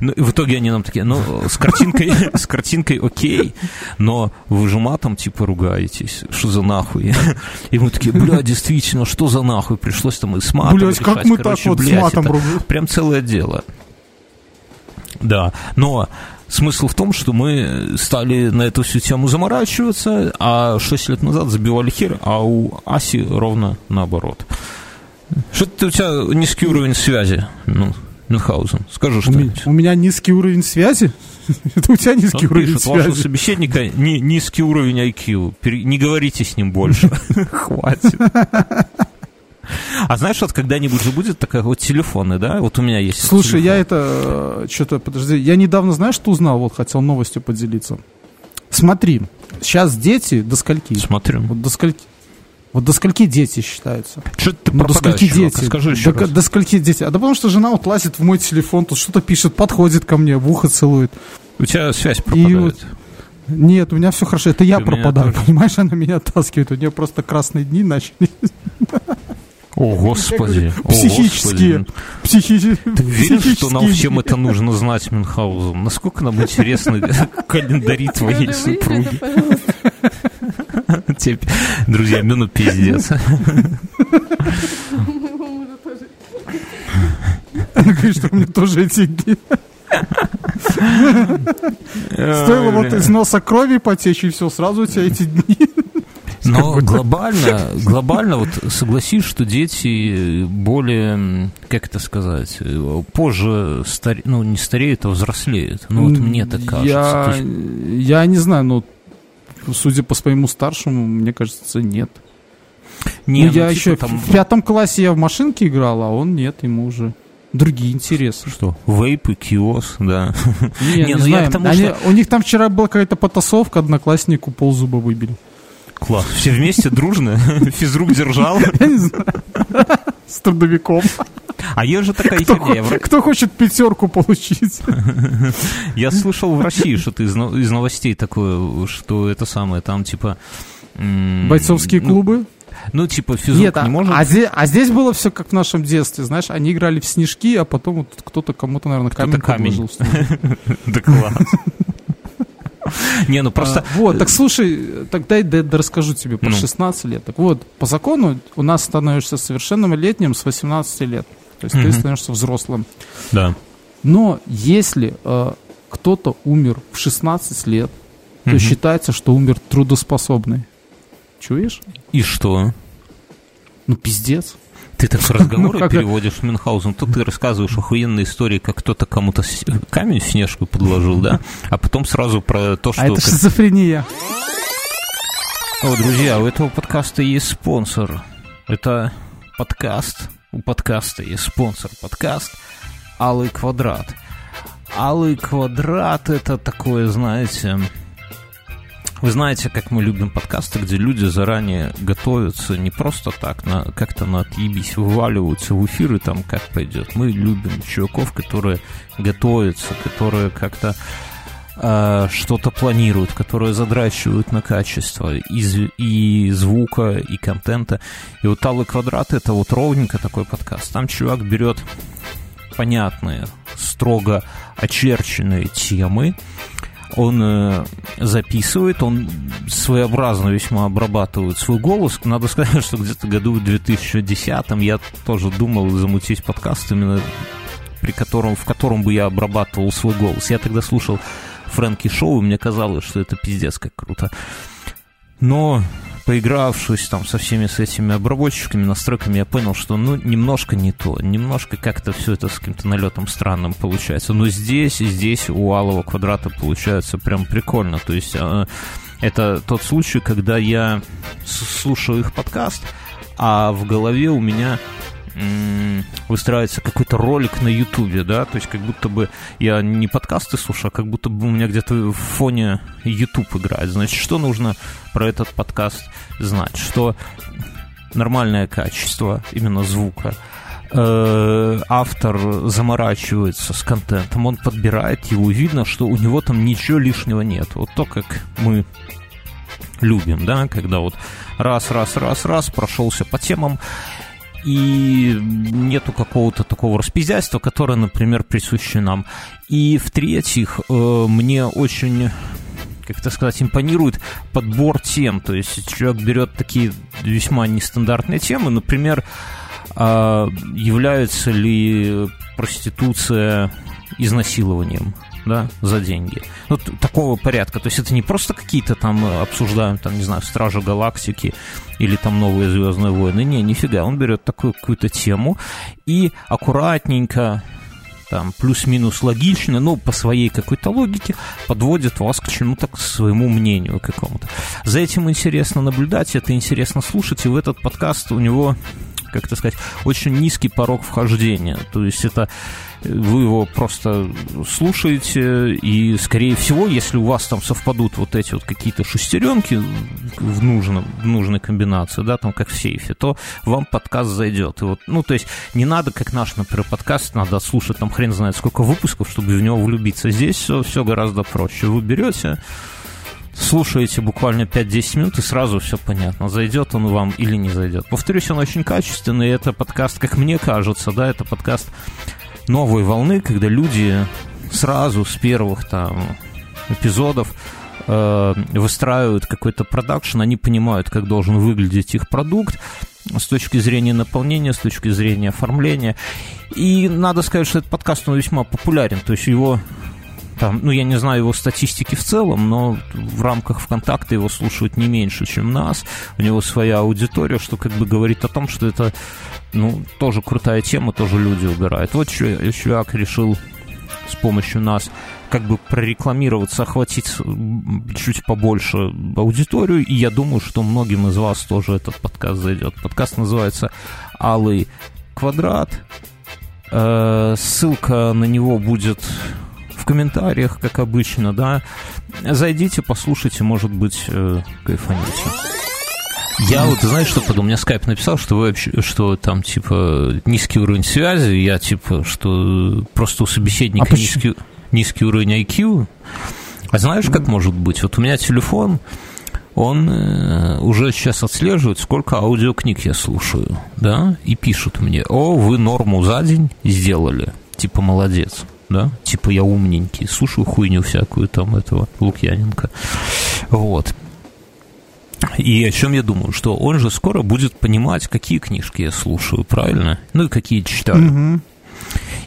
Ну, и в итоге они нам такие, ну, с картинкой, с картинкой окей, но вы же матом типа ругаетесь, что за нахуй? И мы такие, бля, действительно, что за нахуй? Пришлось там и с матом Блять, как решать. мы так Короче, вот с блядь, матом это ругаем? Прям целое дело. Да, но смысл в том, что мы стали на эту всю тему заморачиваться, а 6 лет назад забивали хер, а у Аси ровно наоборот. Что-то у тебя низкий уровень связи, ну, Мюнхгаузен. Скажи У меня, у меня низкий уровень связи. Это у тебя низкий Он уровень пишет, у вашего связи. собеседника ни- низкий уровень IQ. Не говорите с ним больше. Хватит. А знаешь, вот когда-нибудь же будет такая вот телефоны, да? Вот у меня есть. Слушай, телефон. я это... Что-то, подожди. Я недавно, знаешь, что узнал? Вот хотел новостью поделиться. Смотри, сейчас дети до скольки? Смотрю. Вот до скольки? Вот до скольки дети считаются? Что ты Ну, до скольки чувак? дети? Скажи еще до, раз. до скольки дети? А да потому что жена вот лазит в мой телефон, тут что-то пишет, подходит ко мне, в ухо целует. У тебя связь И пропадает. вот- Нет, у меня все хорошо. Это я Ты меня пропадаю, тоже. понимаешь? Она меня оттаскивает. У нее просто красные дни начали. О, господи. о, Психические. господи. Психи... Ты веришь, что нам психические всем это нужно знать, Мюнхгаузен? Насколько нам интересны календари твоей супруги? Тебе, Друзья, ну пиздец. Она говорит, что мне тоже эти. Стоило вот из носа крови потечь, и все, сразу у тебя эти дни. Но глобально, глобально вот согласись, что дети более, как это сказать, э, позже, старе- ну не стареют, а взрослеют. Ну вот мне так кажется. Я, есть, я не знаю, но судя по своему старшему, мне кажется, нет. не, ну, ну, я типа еще там, в пятом классе я в машинке играл, а он нет, ему уже другие интересы. что, вейпы, киос, да. Не, Не, не ну я знаю. к тому, Они- что- У них там вчера была какая-то потасовка, однокласснику ползуба выбили. Класс. Все вместе, дружно, физрук держал. Я. С трудовиком. А есть же такая Кто, херня. Я в Ро- кто хочет пятерку получить? Я слышал в России что-то из но- из новостей такое, что это самое, там типа... Бойцовские ну, клубы? Ну, типа, физрук Нет, а, не может... а зе- а здесь было все как в нашем детстве, знаешь, они играли в снежки, а потом вот кто-то кому-то, наверное, Кто-то камень, камень. в снег. Да класс. Не, ну просто... А, вот, так слушай, тогда я расскажу тебе про Ну. 16 лет. Так вот, по закону у нас становишься совершеннолетним с 18 лет. То есть ты Мгм. становишься взрослым. Да. Но если э, кто-то умер в 16 лет, то считается, что умер трудоспособный. Чуешь? И что? Ну, пиздец. Ты так разговоры Ну, переводишь Мюнхгаузен, тут ты рассказываешь охуенные истории, как кто-то кому-то камень в снежку подложил, да? А потом сразу про то, что... А это как- шизофрения. О, друзья, у этого подкаста есть спонсор. Это подкаст. У подкаста есть спонсор. Подкаст Алый Квадрат. Алый Квадрат это такое, знаете... Вы знаете, как мы любим подкасты, где люди заранее готовятся не просто так, на, как-то на отъебись, вываливаются в эфир и там как пойдет. Мы любим чуваков, которые готовятся, которые как-то э, что-то планируют, которые задрачивают на качество и, и звука, и контента. И вот Алый Квадрат это вот ровненько такой подкаст. Там чувак берет понятные, строго очерченные темы, он э, записывает, он своеобразно весьма обрабатывает свой голос. Надо сказать, что где-то году в 2010 я тоже думал замутить подкаст именно при котором, в котором бы я обрабатывал свой голос. Я тогда слушал Фрэнки Шоу, и мне казалось, что это пиздец как круто. Но поигравшись там со всеми с этими обработчиками, настройками, я понял, что ну немножко не то, немножко как-то все это с каким-то налетом странным получается. Но здесь, здесь у Алого квадрата получается прям прикольно. То есть э, это тот случай, когда я слушаю их подкаст, а в голове у меня выстраивается какой-то ролик на Ютубе, да, то есть как будто бы я не подкасты слушаю, а как будто бы у меня где-то в фоне Ютуб играет. Значит, что нужно про этот подкаст знать? Что нормальное качество именно звука, э, автор заморачивается с контентом, он подбирает его, видно, что у него там ничего лишнего нет. Вот то, как мы любим, да, когда вот раз, раз, раз, раз прошелся по темам, и нету какого-то такого распиздяйства, которое, например, присуще нам. И в-третьих, э, мне очень как это сказать, импонирует подбор тем. То есть человек берет такие весьма нестандартные темы, например, а, является ли проституция изнасилованием да, за деньги. Вот такого порядка. То есть это не просто какие-то там обсуждаем, там, не знаю, Стражи Галактики или там новые Звездные войны. Не, нифига. Он берет такую какую-то тему и аккуратненько там плюс-минус логично, но по своей какой-то логике подводит вас к чему-то, к своему мнению какому-то. За этим интересно наблюдать, это интересно слушать, и в этот подкаст у него, как это сказать, очень низкий порог вхождения. То есть это вы его просто слушаете, и, скорее всего, если у вас там совпадут вот эти вот какие-то шестеренки в, нужном, в нужной комбинации, да, там как в сейфе, то вам подкаст зайдет. И вот, ну, то есть не надо, как наш, например, подкаст, надо слушать там хрен знает сколько выпусков, чтобы в него влюбиться. Здесь все, все гораздо проще. Вы берете, слушаете буквально 5-10 минут, и сразу все понятно, зайдет он вам или не зайдет. Повторюсь, он очень качественный, это подкаст, как мне кажется, да, это подкаст новой волны, когда люди сразу с первых там эпизодов э, выстраивают какой-то продакшн, они понимают, как должен выглядеть их продукт с точки зрения наполнения, с точки зрения оформления. И надо сказать, что этот подкаст он весьма популярен, то есть его там, ну, я не знаю его статистики в целом, но в рамках ВКонтакта его слушают не меньше, чем нас. У него своя аудитория, что как бы говорит о том, что это, ну, тоже крутая тема, тоже люди убирают. Вот чувак решил с помощью нас как бы прорекламироваться, охватить чуть побольше аудиторию, и я думаю, что многим из вас тоже этот подкаст зайдет. Подкаст называется «Алый квадрат». Э, ссылка на него будет в комментариях, как обычно, да. Зайдите, послушайте, может быть, э, кайфанете. Я вот, знаешь, что подумал? Мне скайп написал, что вы вообще, что там, типа, низкий уровень связи, я, типа, что просто у собеседника а низкий, низкий уровень IQ. А знаешь, как может быть? Вот у меня телефон, он э, уже сейчас отслеживает, сколько аудиокниг я слушаю, да, и пишут мне, о, вы норму за день сделали, типа, молодец да, типа я умненький, слушаю хуйню всякую там этого Лукьяненко, вот. И о чем я думаю, что он же скоро будет понимать, какие книжки я слушаю, правильно? Ну и какие читаю. Угу.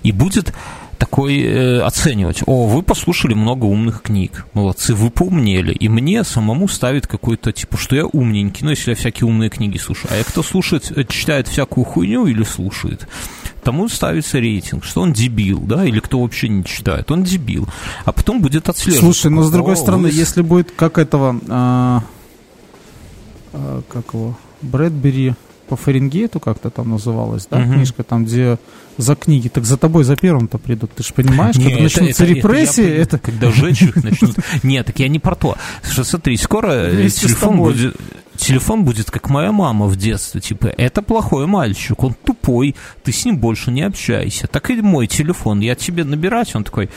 И будет такой э, оценивать. О, вы послушали много умных книг. Молодцы, вы поумнели. И мне самому ставит какой-то, типа, что я умненький. Ну, если я всякие умные книги слушаю. А я кто слушает, э, читает всякую хуйню или слушает, тому ставится рейтинг, что он дебил, да, или кто вообще не читает, он дебил. А потом будет отслеживать. Слушай, но с другой стороны, вы... если будет как этого, а, а, как его, Брэдбери по Фаренгейту как-то там называлась, да, угу. книжка, там, где за книги, так за тобой за первым-то придут, ты же понимаешь, когда начнутся это, репрессии, это... Когда сжечь их начнут... Нет, так я не про то. Что смотри, скоро телефон будет телефон будет как моя мама в детстве, типа, это плохой мальчик, он тупой, ты с ним больше не общайся. Так и мой телефон, я тебе набирать, он такой,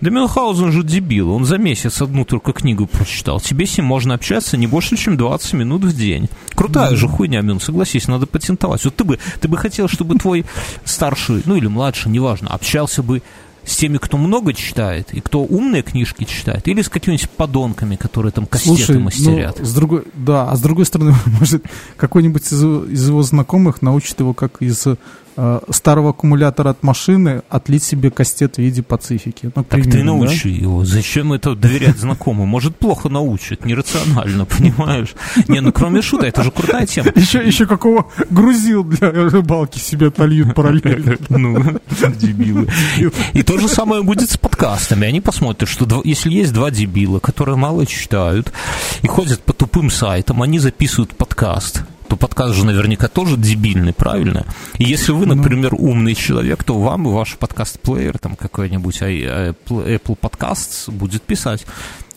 да Мюнхгаузен же дебил, он за месяц одну только книгу прочитал, тебе с ним можно общаться не больше, чем 20 минут в день. Крутая mm-hmm. же хуйня, Мюн, согласись, надо патентовать. Вот ты бы, ты бы хотел, чтобы твой старший, ну или младший, неважно, общался бы с теми, кто много читает, и кто умные книжки читает, или с какими-нибудь подонками, которые там кассеты Слушай, мастерят. Ну, с другой, да, а с другой стороны, может, какой-нибудь из, из его знакомых научит его, как из Э, старого аккумулятора от машины отлить себе кастет в виде пацифики. Ну, так ты научи да? его. Зачем это доверять знакомым? Может, плохо научит, нерационально, понимаешь? Не, ну кроме шута, это же крутая тема. Еще, еще какого грузил для рыбалки себе отольют параллельно. Ну, дебилы. И то же самое будет с подкастами. Они посмотрят, что если есть два дебила, которые мало читают и ходят по тупым сайтам, они записывают подкаст то подкаст же наверняка тоже дебильный, правильно? И если вы, Ну. например, умный человек, то вам и ваш подкаст-плеер, там какой-нибудь ай- Apple Apple Podcasts будет писать.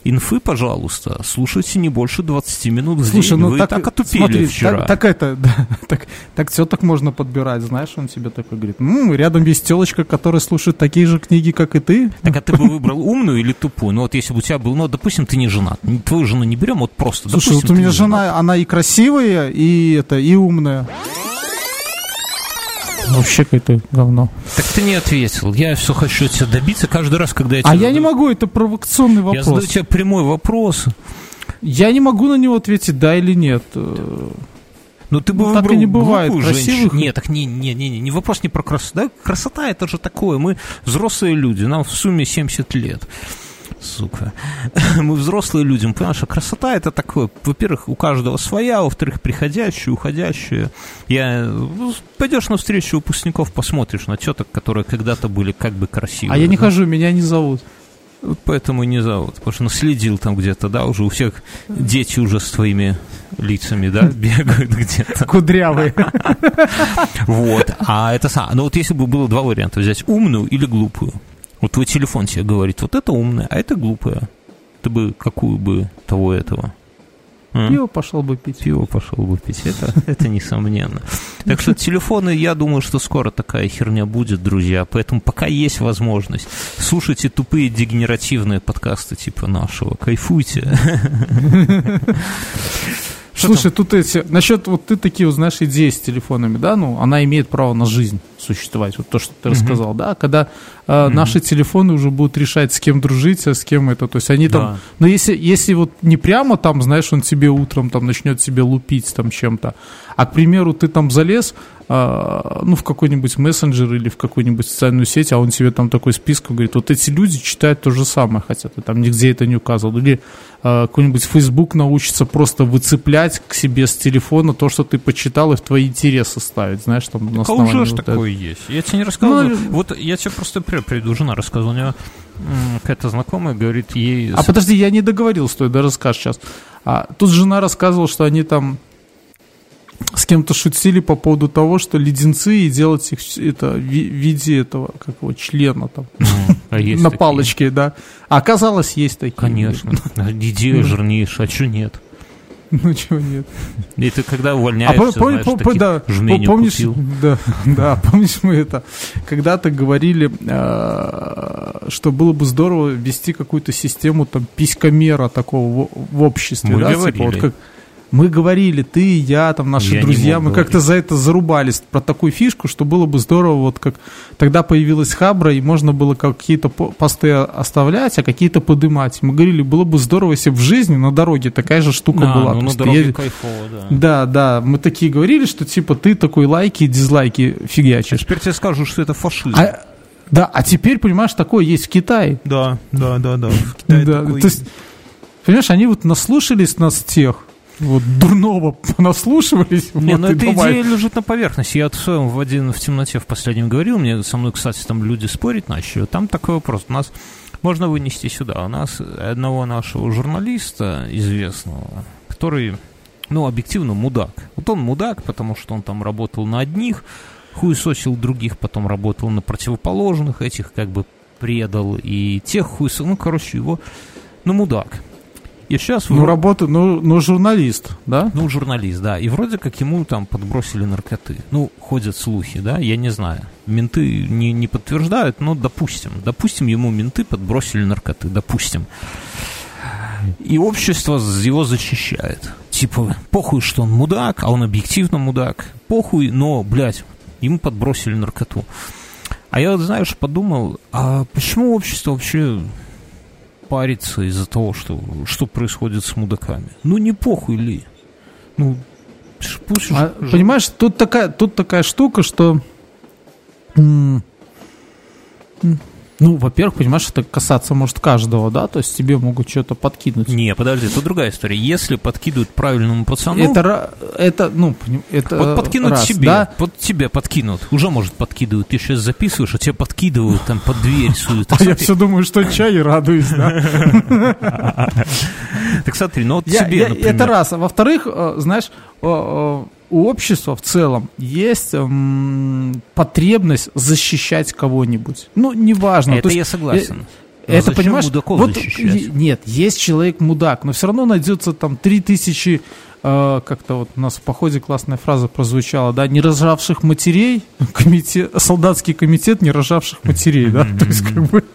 Инфы, пожалуйста, слушайте не больше 20 минут в Слушай, день. ну Вы так, так отупели смотри, вчера. Так, так это, да, так, так все так можно подбирать, знаешь, он тебе такой говорит, «М, рядом есть телочка, которая слушает такие же книги, как и ты. Так а ты бы выбрал умную или тупую? Ну вот если бы у тебя был, ну, допустим, ты не женат. Твою жену не берем, вот просто. Слушай, допустим, вот у меня жена, она и красивая, и это, и умная. Вообще какое-то говно. Так ты не ответил. Я все хочу от тебя добиться каждый раз, когда я А тебе я не задаю- могу, это провокационный Я задаю вопрос. тебе прямой вопрос. Я не могу на него ответить, да или нет. Э, Ну ты бы Ну, так выбрал и не бывает. глупую Красивых- женщину. Нет, так не, не, не, не, не вопрос не про красоту. Да, красота это же такое. Мы взрослые люди, нам в сумме 70 лет. Сука. Мы взрослые люди, мы понимаем, что красота это такое. Во-первых, у каждого своя, во-вторых, приходящая, уходящая. Я, ну, пойдешь на встречу выпускников, посмотришь на теток, которые когда-то были как бы красивые. А я не да. хожу, меня не зовут. Вот поэтому и не зовут. Потому что наследил там где-то, да, уже у всех дети уже с твоими лицами, да, бегают где-то. Кудрявые. Вот. А это сам. Ну вот если бы было два варианта взять умную или глупую. Вот твой телефон тебе говорит, вот это умная, а это глупая. Ты бы какую бы того этого? М? Пиво пошел бы пить. Пиво пошел бы пить. Это, это несомненно. Так что телефоны, я думаю, что скоро такая херня будет, друзья. Поэтому пока есть возможность, слушайте тупые дегенеративные подкасты типа нашего. Кайфуйте. Что Слушай, тут эти, насчет вот ты такие, знаешь, идеи с телефонами, да, ну, она имеет право на жизнь существовать, вот то, что ты рассказал, да, когда э, наши телефоны уже будут решать, с кем дружить, а с кем это, то есть они там, Да. но если, если вот не прямо там, знаешь, он тебе утром там начнет тебе лупить там чем-то, а, к примеру, ты там залез, ну, в какой-нибудь мессенджер или в какую-нибудь социальную сеть, а он тебе там такой список говорит, вот эти люди читают то же самое, хотя ты там нигде это не указывал, или э, какой-нибудь Facebook научится просто выцеплять к себе с телефона то, что ты почитал, и в твои интересы ставить, знаешь, там на А основании уже вот такое есть. Я тебе не рассказывал. Ну, вот я тебе просто приведу. Жена рассказывала. У нее какая-то знакомая говорит ей... А подожди, я не договорил, стой, да расскажешь сейчас. А, тут жена рассказывала, что они там с кем-то шутили по поводу того, что леденцы и делать их это в ви- виде этого, как его, члена там, А есть на палочке, да. А оказалось, есть такие. Конечно. Идея жирнейшая. А что нет? Ну, чего нет. И ты когда А увольняешься, пом- знаешь, пом- да, помнишь, купил. да, да, помнишь мы это, когда-то говорили, э, что было бы здорово ввести какую-то систему там писькомера такого в, в обществе, Мы да, типа вот как мы говорили, ты, я, там наши Я друзья, мы как-то за это зарубались про такую фишку, что было бы здорово, вот как тогда появилась Хабра, и можно было какие-то по- посты оставлять, а какие-то подымать. Мы говорили, было бы здорово, если бы в жизни на дороге такая же штука Да, была. ну на дороге едешь- кайфово, да. да, да, мы такие говорили, что типа ты такой лайки и дизлайки фигачишь. Теперь тебе скажут, что это фашизм. А, да, а теперь, понимаешь, такое есть в Китае. Да, да, да, да. В Китае Да, такое то есть, понимаешь, они вот наслушались нас тех, вот дурного наслушивались. Не, вот, ну эта давай. идея лежит на поверхности. Я в своем в один в темноте в последнем говорил, мне со мной, кстати, там люди спорить начали. Там такой вопрос. У нас можно вынести сюда. У нас одного нашего журналиста известного, который, ну, объективно мудак. Вот он мудак, потому что он там работал на одних, хуесосил других, потом работал на противоположных, этих как бы предал, и тех хуесосил. Ну, короче, его, ну, мудак. И сейчас... Ну, работа, ну, ну, журналист, да? Ну, журналист, да. И вроде как ему там подбросили наркоты. Ну, ходят слухи, да, я не знаю. Менты не, не подтверждают, но допустим. Допустим, ему менты подбросили наркоты, допустим. И общество его защищает. Типа, похуй, что он мудак, а он объективно мудак. Похуй, но, блядь, ему подбросили наркоту. А я, знаешь, подумал, а почему общество вообще парится из-за того, что, что происходит с мудаками? Ну, не похуй ли? Ну, пусть А, ж- понимаешь, тут такая, тут такая штука, что... м, м, Ну, во-первых, понимаешь, это касаться может каждого, да, то есть тебе могут что-то подкинуть. Не, подожди, это другая история. Если подкидывают правильному пацану, это, это, ну, это вот подкинут раз, тебе, да? вот тебе подкинут, уже, может, подкидывают. Ты сейчас записываешь, а тебе подкидывают, там, под дверь суют. А я все думаю, что чай и радуюсь, да. так смотри, ну вот тебе, это раз. А во-вторых, э, знаешь, у общества в целом есть м, потребность защищать кого-нибудь. Ну, неважно. Это то есть, я согласен. э, Но Это, зачем понимаешь, мудаков вот, защищать? нет, есть человек мудак, но все равно найдется там три тысячи, э, как-то вот у нас в походе классная фраза прозвучала, да, не рожавших матерей, комитет, солдатский комитет не рожавших матерей, да, то есть как бы...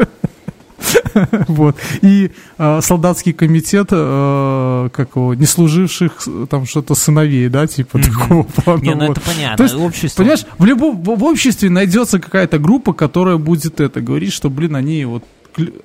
Вот. И э, солдатский комитет, э, как его, не служивших там что-то сыновей, да, типа такого плана. Не, ну вот. это понятно. То есть, Общество- Понимаешь, в любом в, обществе найдется какая-то группа, которая будет это говорить, что, блин, они вот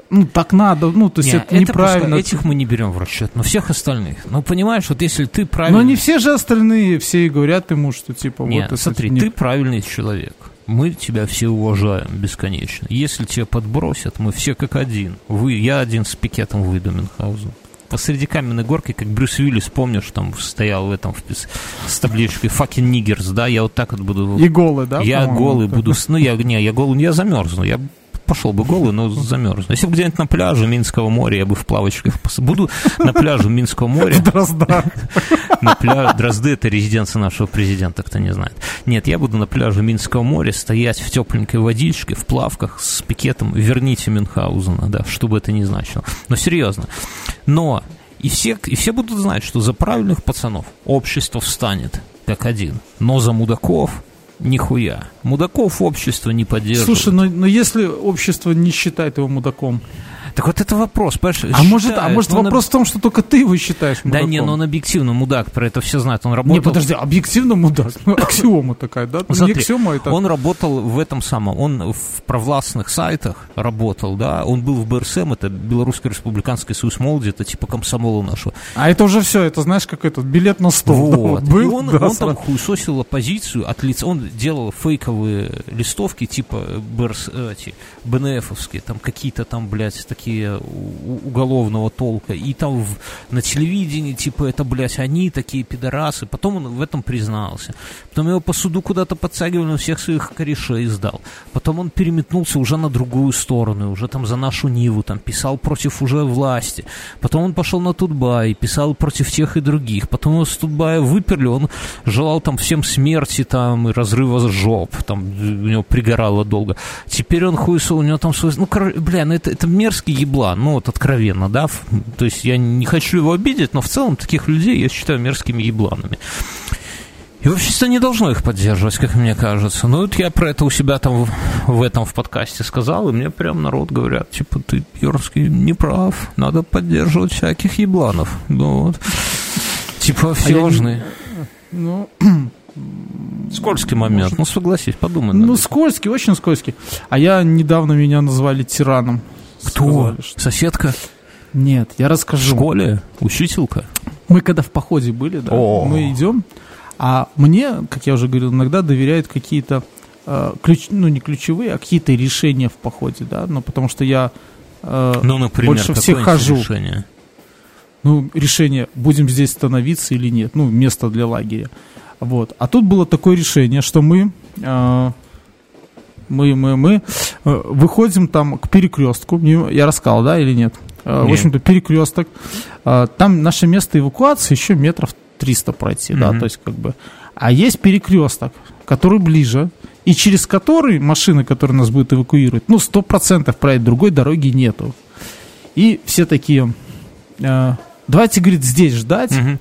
ну так надо, ну то есть Не, это, неправильно. пускай, этих мы не берем в расчет, но всех остальных. Ну, понимаешь, вот если ты правильно... Но не все же остальные, все и говорят ему, что типа Нет, вот это смотри, не- ты правильный человек. Мы тебя все уважаем бесконечно. Если тебя подбросят, мы все как один. Вы, я один с пикетом выйду Мюнхгаузен. Посреди каменной горки, как Брюс Уиллис, помнишь, там стоял в этом в с табличкой «fucking niggers», да, я вот так вот буду... и голый, да? я голый буду... Ну, я, не, я голый, я замерзну. Я пошел бы голый, но замерзну. Если бы где-нибудь на пляже Минского моря, я бы в плавочках... пос- Буду на пляже Минского моря... Дрозда. На пляже Дрозды это резиденция нашего президента, кто не знает. Нет, я буду на пляже Минского моря стоять в тепленькой водичке, в плавках с пикетом «Верните Мюнхгаузена», да, что бы это ни значило. Но серьезно. Но и все, и все будут знать, что за правильных пацанов общество встанет как один. Но за мудаков нихуя. Мудаков общество не поддерживает. Слушай, но, но если общество не считает его мудаком, Так вот это вопрос, понимаешь? а может, а может он вопрос в том, что только ты его считаешь Да мудаком? не, но он объективно мудак, про это все знают. Он работал... Не, подожди, объективно мудак. Ну, аксиома такая, да? Ну, Смотри, не аксиома, это... Он работал в этом самом, он в провластных сайтах работал, да, он был в БРСМ, это Белорусский республиканский союз молоди, это типа комсомола нашего. А это уже все, это знаешь, как этот билет на стол. да, Вот. вот был, И он, да, он сразу. там хуесосил оппозицию от лица, он делал фейковые листовки типа БРС, э, эти, БНФовские, там какие-то там, блядь, такие у- уголовного толка, и там в- на телевидении, типа, это, блядь, они такие пидорасы, потом он в этом признался, потом его по суду куда-то подтягивали, он всех своих корешей сдал, потом он переметнулся уже на другую сторону, уже там за нашу Ниву, там писал против уже власти, потом он пошел на Тутбай, писал против тех и других, потом его с Тутбая выперли, он желал там всем смерти там и разрыва жоп, там у него пригорало долго. Теперь он хуесол, у него там свой... Ну, короче, бля, ну это, это мерзкий еблан, ну вот откровенно, да, то есть я не хочу его обидеть, но в целом таких людей я считаю мерзкими ебланами. И общество не должно их поддерживать, как мне кажется. Ну, вот я про это у себя там в, в этом в подкасте сказал, и мне прям народ говорят, типа, ты, Юрский, не прав, надо поддерживать всяких ебланов. Ну, вот. Типа, все А не- важны. Ну, Скользкий момент. Ну, согласись, подумай. ну, скользкий, очень скользкий. А я недавно меня назвали тираном. Кто? Сказали, что- Соседка? Нет, я В расскажу. школе? Учителька? Мы когда в походе были, да, О. мы идем, а мне, как я уже говорил, иногда доверяют какие-то э, ключ, ну не ключевые, а какие-то решения в походе, да, ну потому что я э, Ну, например, больше всех хожу. решение? ну решение, будем здесь становиться или нет, ну место для лагеря, вот. А тут было такое решение, что мы э, мы, мы, мы э, выходим там к перекрестку. Я рассказал, да, или нет? Э, В Нет. общем-то, перекресток. Э, Там наше место эвакуации еще метров 300 пройти, да, Мгм. то есть как бы. А есть перекресток, который ближе, и через который машины, которые нас будут эвакуировать, ну, 100% проедет, другой дороги нету. И все такие, э, давайте, говорит, здесь ждать, Мгм.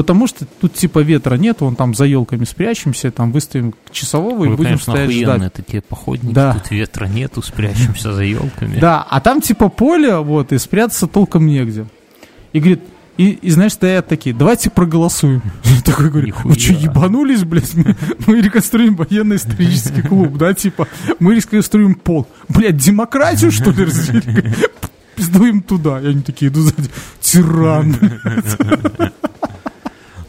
Потому что тут типа ветра нет, вон там за елками спрячемся, там выставим часового и Вы, будем конечно, стоять ждать. охуенные такие походники. Да. Тут ветра нету, спрячемся за елками. Да, а там типа поле, вот, и спрятаться толком негде. И говорит, и, и знаешь, стоят такие, давайте проголосуем. Я такой говорю, вы Нихуя. что, ебанулись, блядь? Мы, мы реконструируем военно-исторический клуб, да, типа, мы реконструируем пол. Блядь, демократию, что ли, разделили? Пиздуем туда. И они такие идут сзади, тиран.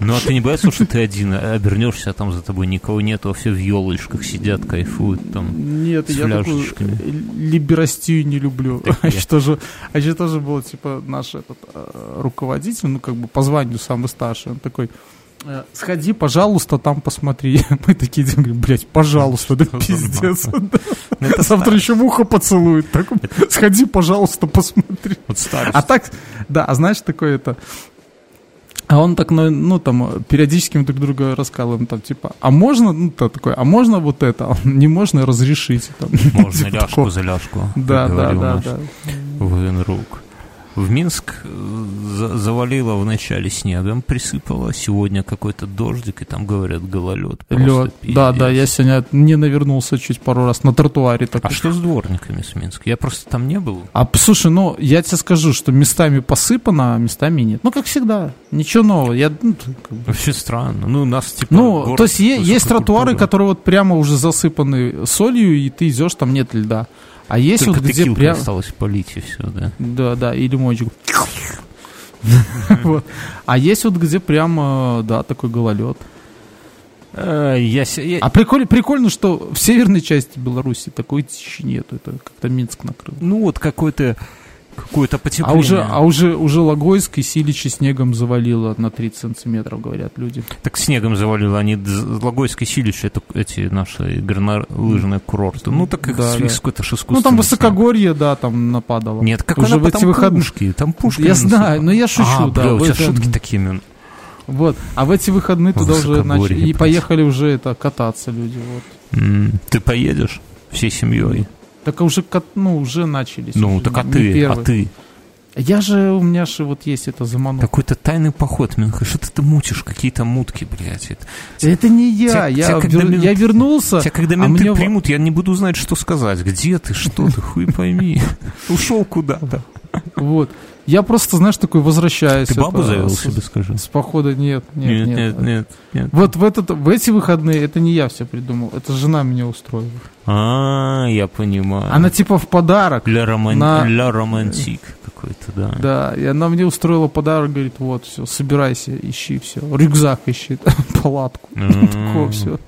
Ну, а ты не боишься, что ты один а обернешься, а там за тобой никого нету, а все в елочках сидят, кайфуют там. Нет, С я такую фляжечками. либерастию не люблю. А еще тоже, а еще тоже был, типа, наш этот э, руководитель, ну, как бы по званию самый старший, он такой, э, сходи, пожалуйста, там посмотри. Мы такие говорим, блядь, пожалуйста, да пиздец. Ну, Завтра еще в ухо поцелует. Сходи, пожалуйста, посмотри. А так, да, а знаешь, такое это... А он так, ну, ну, там, периодически мы друг друга рассказываем, там, типа, а можно, ну, то такой, а можно вот это? А не можно, разрешите. Там, Можно Типа ляжку такого. за ляжку. Да, да, да, да. В Минск э, за- завалило вначале снегом, присыпало. Сегодня какой-то дождик, и там, говорят, гололед. Лед. Да, да, я сегодня не навернулся чуть пару раз на тротуаре. Так А что с дворниками с Минска? Я просто там не был. А слушай, ну я тебе скажу, что местами посыпано, а местами нет. Ну, как всегда, ничего нового. Я, ну, как бы- Вообще странно. Ну, у нас типа... ну, город то есть есть тротуары, культуры. которые вот прямо уже засыпаны солью, и ты идешь, там нет льда. А есть Только вот где прям... осталось полить, и все, да. Да, да, и лимончик. Вот. А есть вот где прямо, да, такой гололед. Э, Я, я- А прикольно, прикольно, что в северной части Беларуси такой тиши нету. Это как-то Минск накрыл. Ну, вот какой-то... Какое-то А потепление. уже, а уже, уже Логойск и Силичи снегом завалило на 30 сантиметров, говорят люди. Так снегом завалило, они дз- Логойское Силище, это эти наши горнолыжные курорты. Ну, так их Да, да. какой-то ж Ну, там высокогорье, да, там нападало. снег. Нет, как Уже она в эти там выходные- пушки, там пушки. Я насыпала. знаю, но я шучу, а, да. бля, у тебя это- шутки такие, ну. Вот. А в эти выходные туда уже начали. И поехали уже это кататься люди. Вот. Ты поедешь всей семьей? Так уже, ну, уже начались. Ну, уже так а ты, а первый. ты? Я же, у меня же вот есть это замануха. Какой-то тайный поход, Минха, что ты, ты мутишь, какие-то мутки, блядь. Это- Это не я, Тебя- я, тебя вер- минут- я вернулся. Тебя когда а менты мне примут, я не буду знать, что сказать. Где ты, что ты, хуй пойми. Ушел куда-то. Вот. Я просто, знаешь, такой возвращаюсь. Ты бабу это, завел с- себе, скажи. С похода нет, нет, Нет, нет. нет, нет, нет. Вот в, этот, в эти выходные это не я все придумал, это жена меня устроила. А, я понимаю. Она типа в подарок, Ля, роман... на- Ля романтик какой-то, да. да, и она мне устроила подарок, говорит, вот, все, собирайся, ищи все, рюкзак ищи, палатку, такое все.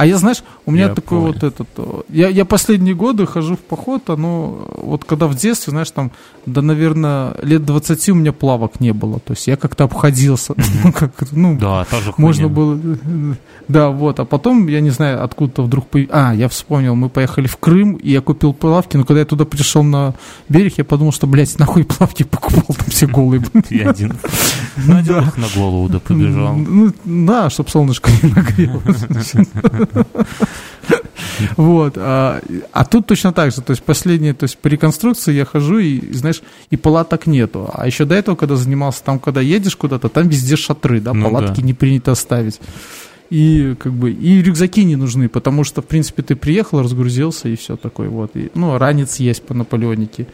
А я, знаешь, у меня Я такой понял. вот этот... э, Я, я последние годы хожу в поход, оно... Вот когда в детстве, знаешь, там, да, наверное, лет 20 у меня плавок не было. То есть я как-то обходился. Ну, как, ну, Да, та же можно было... Да, вот. А потом, я не знаю, откуда-то вдруг... А, я вспомнил, мы поехали в Крым, и я купил плавки, но когда я туда пришел на берег, я подумал, что, блядь, нахуй плавки покупал, там все голые. Я один. На голову, да побежал. Ну, да, чтобы солнышко не нагрелось. Вот. А, а тут точно так же. То есть последнее, то есть по реконструкции я хожу, и, знаешь, и палаток нету. А еще до этого, когда занимался, там, когда едешь куда-то, там везде шатры, да, Ну палатки да. не принято ставить. И как бы и рюкзаки не нужны, потому что, в принципе, ты приехал, разгрузился и все такое вот. И, ну, ранец есть по наполеонике.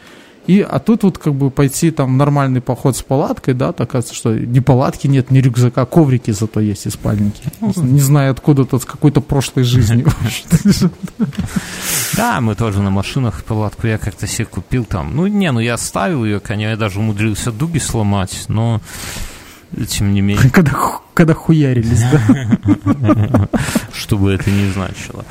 И, а тут вот как бы пойти там нормальный поход с палаткой, да, то оказывается, что ни палатки нет, ни рюкзака, коврики зато есть и спальники. Не знаю откуда тут с какой-то прошлой жизни. Да, мы тоже на машинах палатку я как-то себе купил там. Ну, не, ну я оставил ее, конечно, я даже умудрился дуги сломать, но тем не менее, Когда, когда хуярились, да. что бы это ни значило.